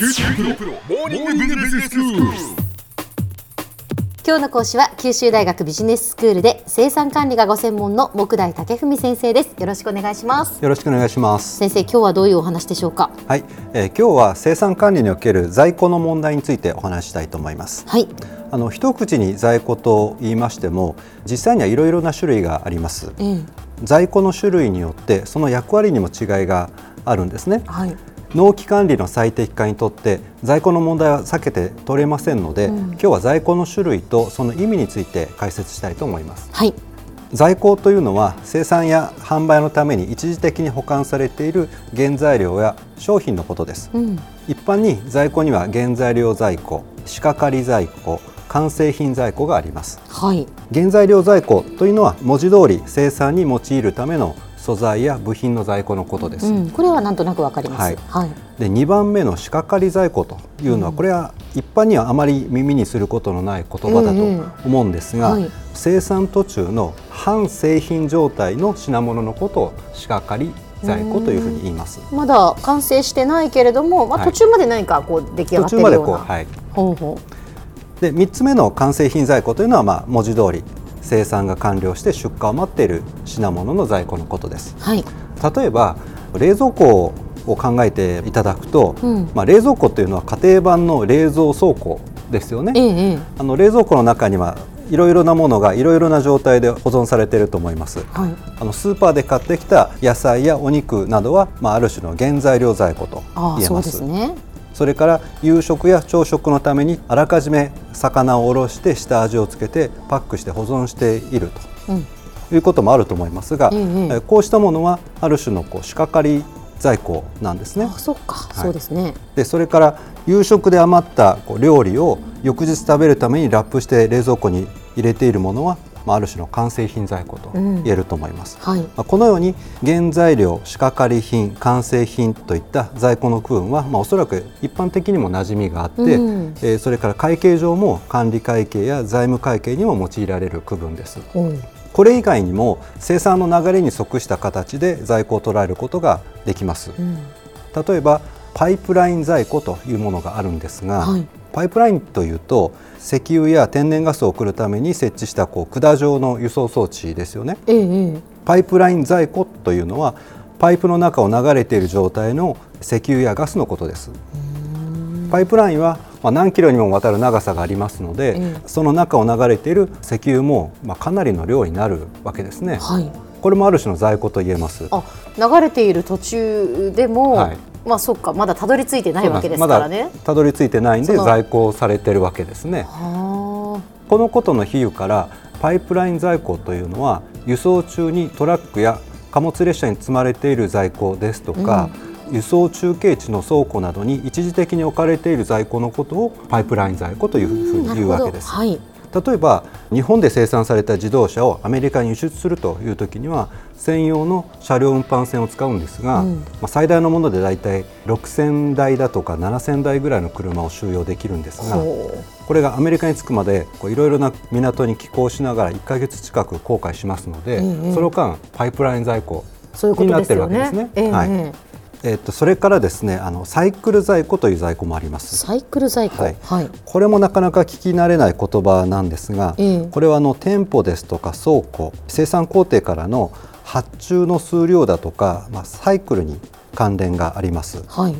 九州大学モーニングビジネススクール。今日の講師は九州大学ビジネススクールで生産管理がご専門の木大武文先生ですよろしくお願いしますよろしくお願いします。先生今日はどういうお話でしょうか？はい、えー今日は生産管理における在庫の問題についてお話ししたいと思います。はいあの一口に在庫と言いましても、実際にはいろいろな種類があります。ええ在庫の種類によってその役割にも違いがあるんですね。はい納期管理の最適化にとって在庫の問題は避けて取れませんので、今日は在庫の種類とその意味について解説したいと思います。はい在庫というのは生産や販売のために一時的に保管されている原材料や商品のことです。うん一般に在庫には原材料在庫、仕掛かり在庫、完成品在庫があります。はい原材料在庫というのは文字通り生産に用いるための素材や部品の在庫のことです。うんこれはなんとなくわかります。はい。はい。で2番目の仕掛かり在庫というのは、これは一般にはあまり耳にすることのない言葉だええと思うんですが、はい。生産途中の半製品状態の品物のことを仕掛かり在庫というふうに言います。まだ完成してないけれども、まあ、はい。途中まで何かこう出来上が途中までこう、ってるようなはい、ほうほで3つ目の完成品在庫というのは、まあ、文字通り生産が完了して出荷を待っている品物の在庫のことです。うはい例えば冷蔵庫を考えていただくと、うんまあ、冷蔵庫というのは家庭版の冷蔵倉庫ですよね。ええええあの冷蔵庫の中にはいろいろなものがいろいろな状態で保存されていると思います。はいあのスーパーで買ってきた野菜やお肉などは、まあ、ある種の原材料在庫とああそう言えま。すねそれから夕食や朝食のためにあらかじめ魚をおろして下味をつけてパックして保存しているうん。ということもあると思いますが、えええーこうしたものはある種のこう仕掛かり在庫なんですね。あ。そっか、い。そうですね。でそれから夕食で余ったこう料理を翌日食べるためにラップして冷蔵庫に入れているものは、まあ、ある種の完成品在庫とうん言えると思います。はいまあこのように原材料、仕掛かり品、完成品といった在庫の区分は、まあ、おそらく一般的にも馴染みがあって、うんえーそれから会計上も管理会計や財務会計にも用いられる区分です。ほうこれ以外にも生産の流れに即した形で在庫を捉えることができます。うん例えばパイプライン在庫というものがあるんですが、はいパイプラインというと石油や天然ガスを送るために設置したこう管状の輸送装置ですよね。ええええパイプライン在庫というのはパイプの中を流れている状態の石油やガスのことです。パイプラインはまあ何キロにもわたる長さがありますので、ええその中を流れている石油もまあかなりの量になるわけですね。はいこれもある種の在庫と言えます。あ流れている途中でも、はいまあそっかまだたどり着いてないわけですからねたどり着いてないんで在庫されてるわけですね。はこのことの比喩からパイプライン在庫というのは輸送中にトラックや貨物列車に積まれている在庫ですとか、輸送中継地の倉庫などに一時的に置かれている在庫のことをパイプライン在庫というふうに言うわけです。はい例えば日本で生産された自動車をアメリカに輸出するという時には専用の車両運搬船を使うんですが、うん。まあ、最大のものでだいたい6000台だとか7000台ぐらいの車を収容できるんですがほこれがアメリカに着くまでいろいろな港に寄港しながら1ヶ月近く航海しますので、ええその間パイプライン在庫になってるわけですね。ええはいえええっとそれからですねあのサイクル在庫という在庫もあります。サイクル在庫？はい。はい。これもなかなか聞き慣れない言葉なんですが、ええ。これはあの店舗ですとか倉庫生産工程からの発注の数量だとか、まあ、サイクルに関連があります。はい。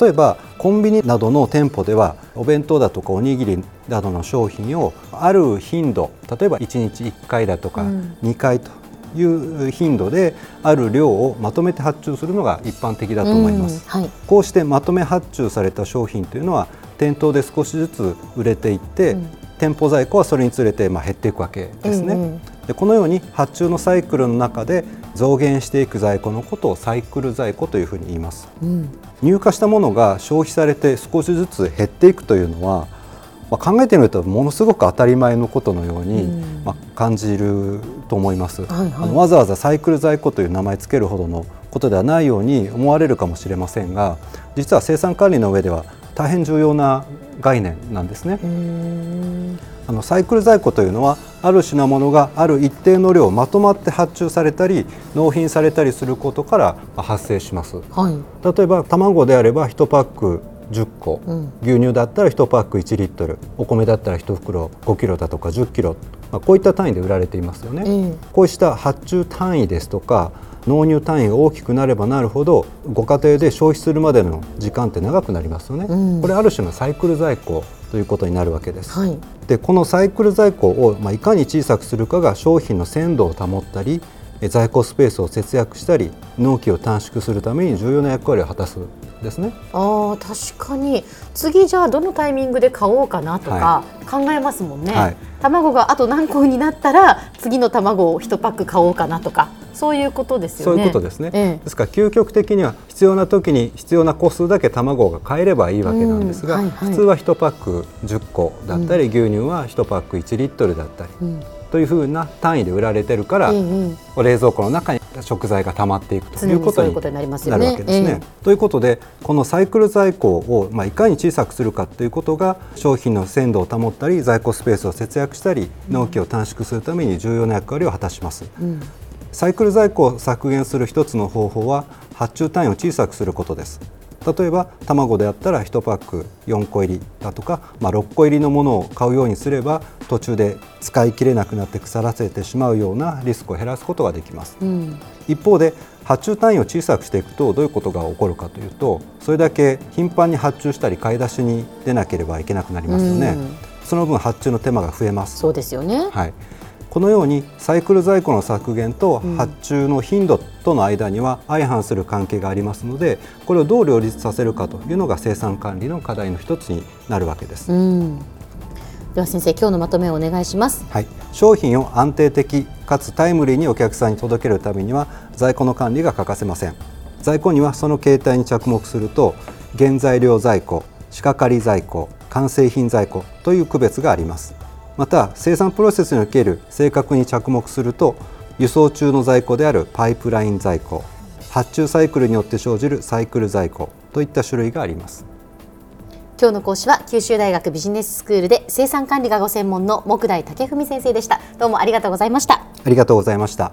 例えばコンビニなどの店舗ではお弁当だとかおにぎりなどの商品をある頻度例えば1日1回だとかうん。2回という頻度である量をまとめて発注するのが一般的だと思います。うんはいこうしてまとめ発注された商品というのは店頭で少しずつ売れていって、うん店舗在庫はそれにつれてまあ減っていくわけですね。うんうんでこのように発注のサイクルの中で増減していく在庫のことをサイクル在庫というふうに言います。うん入荷したものが消費されて少しずつ減っていくというのは、まあ、考えてみるとものすごく当たり前のことのように、うんまあ、感じると思います、はいはい。あのわざわざサイクル在庫という名前つけるほどのことではないように思われるかもしれませんが実は生産管理の上では大変重要な概念なんですね。あのサイクル在庫というのはある品物がある一定の量まとまって発注されたり納品されたりすることからまあ発生します。はい。例えば卵であれば1パック10個、うん。牛乳だったら1パック1リットルお米だったら1袋5キロだとか10キロ、まあ、こういった単位で売られていますよね。うんこうした発注単位ですとか納入単位が大きくなればなるほどご家庭で消費するまでの時間って長くなりますよね、うんこれある種のサイクル在庫ということになるわけです、はい。でこのサイクル在庫を、まあ、いかに小さくするかが商品の鮮度を保ったりえ在庫スペースを節約したり納期を短縮するために重要な役割を果たすんですね。ああ確かに。次じゃあどのタイミングで買おうかなとか考えますもんね、はい。卵があと何個になったら次の卵を1パック買おうかなとかそういうことですよね。そういうことですね、ええ。ですから究極的には必要な時に必要な個数だけ卵が買えればいいわけなんですが、うん。はいはい。普通は1パック10個だったり、牛乳は1パック1リットルだったり、うんというふうな単位で売られてるから、ええ冷蔵庫の中に食材が溜まっていくということになりますよなねるわけですね。ええということでこのサイクル在庫を、まあ、いかに小さくするかということが商品の鮮度を保ったり在庫スペースを節約したり納期を短縮するために重要な役割を果たします。うんサイクル在庫を削減する一つの方法は発注単位を小さくすることです。例えば卵であったら1パック4個入りだとか、まあ、6個入りのものを買うようにすれば途中で使い切れなくなって腐らせてしまうようなリスクを減らすことができます。うん。一方で発注単位を小さくしていくとどういうことが起こるかというとそれだけ頻繁に発注したり買い出しに出なければいけなくなりますよね、うん。その分発注の手間が増えます。そうですよね、はい、このようにサイクル在庫の削減と発注の頻度との間には相反する関係がありますのでこれをどう両立させるかというのが生産管理の課題の一つになるわけです。うん。では先生今日のまとめをお願いします。はい、商品を安定的かつタイムリーにお客さんに届けるためには在庫の管理が欠かせません。在庫にはその形態に着目すると原材料在庫仕掛かり在庫完成品在庫という区別がありますまた生産プロセスにおける正確に着目すると輸送中の在庫であるパイプライン在庫発注サイクルによって生じるサイクル在庫といった種類があります。今日の講師は九州大学ビジネススクールで生産管理がご専門の木大武文先生でした。どうもありがとうございました。ありがとうございました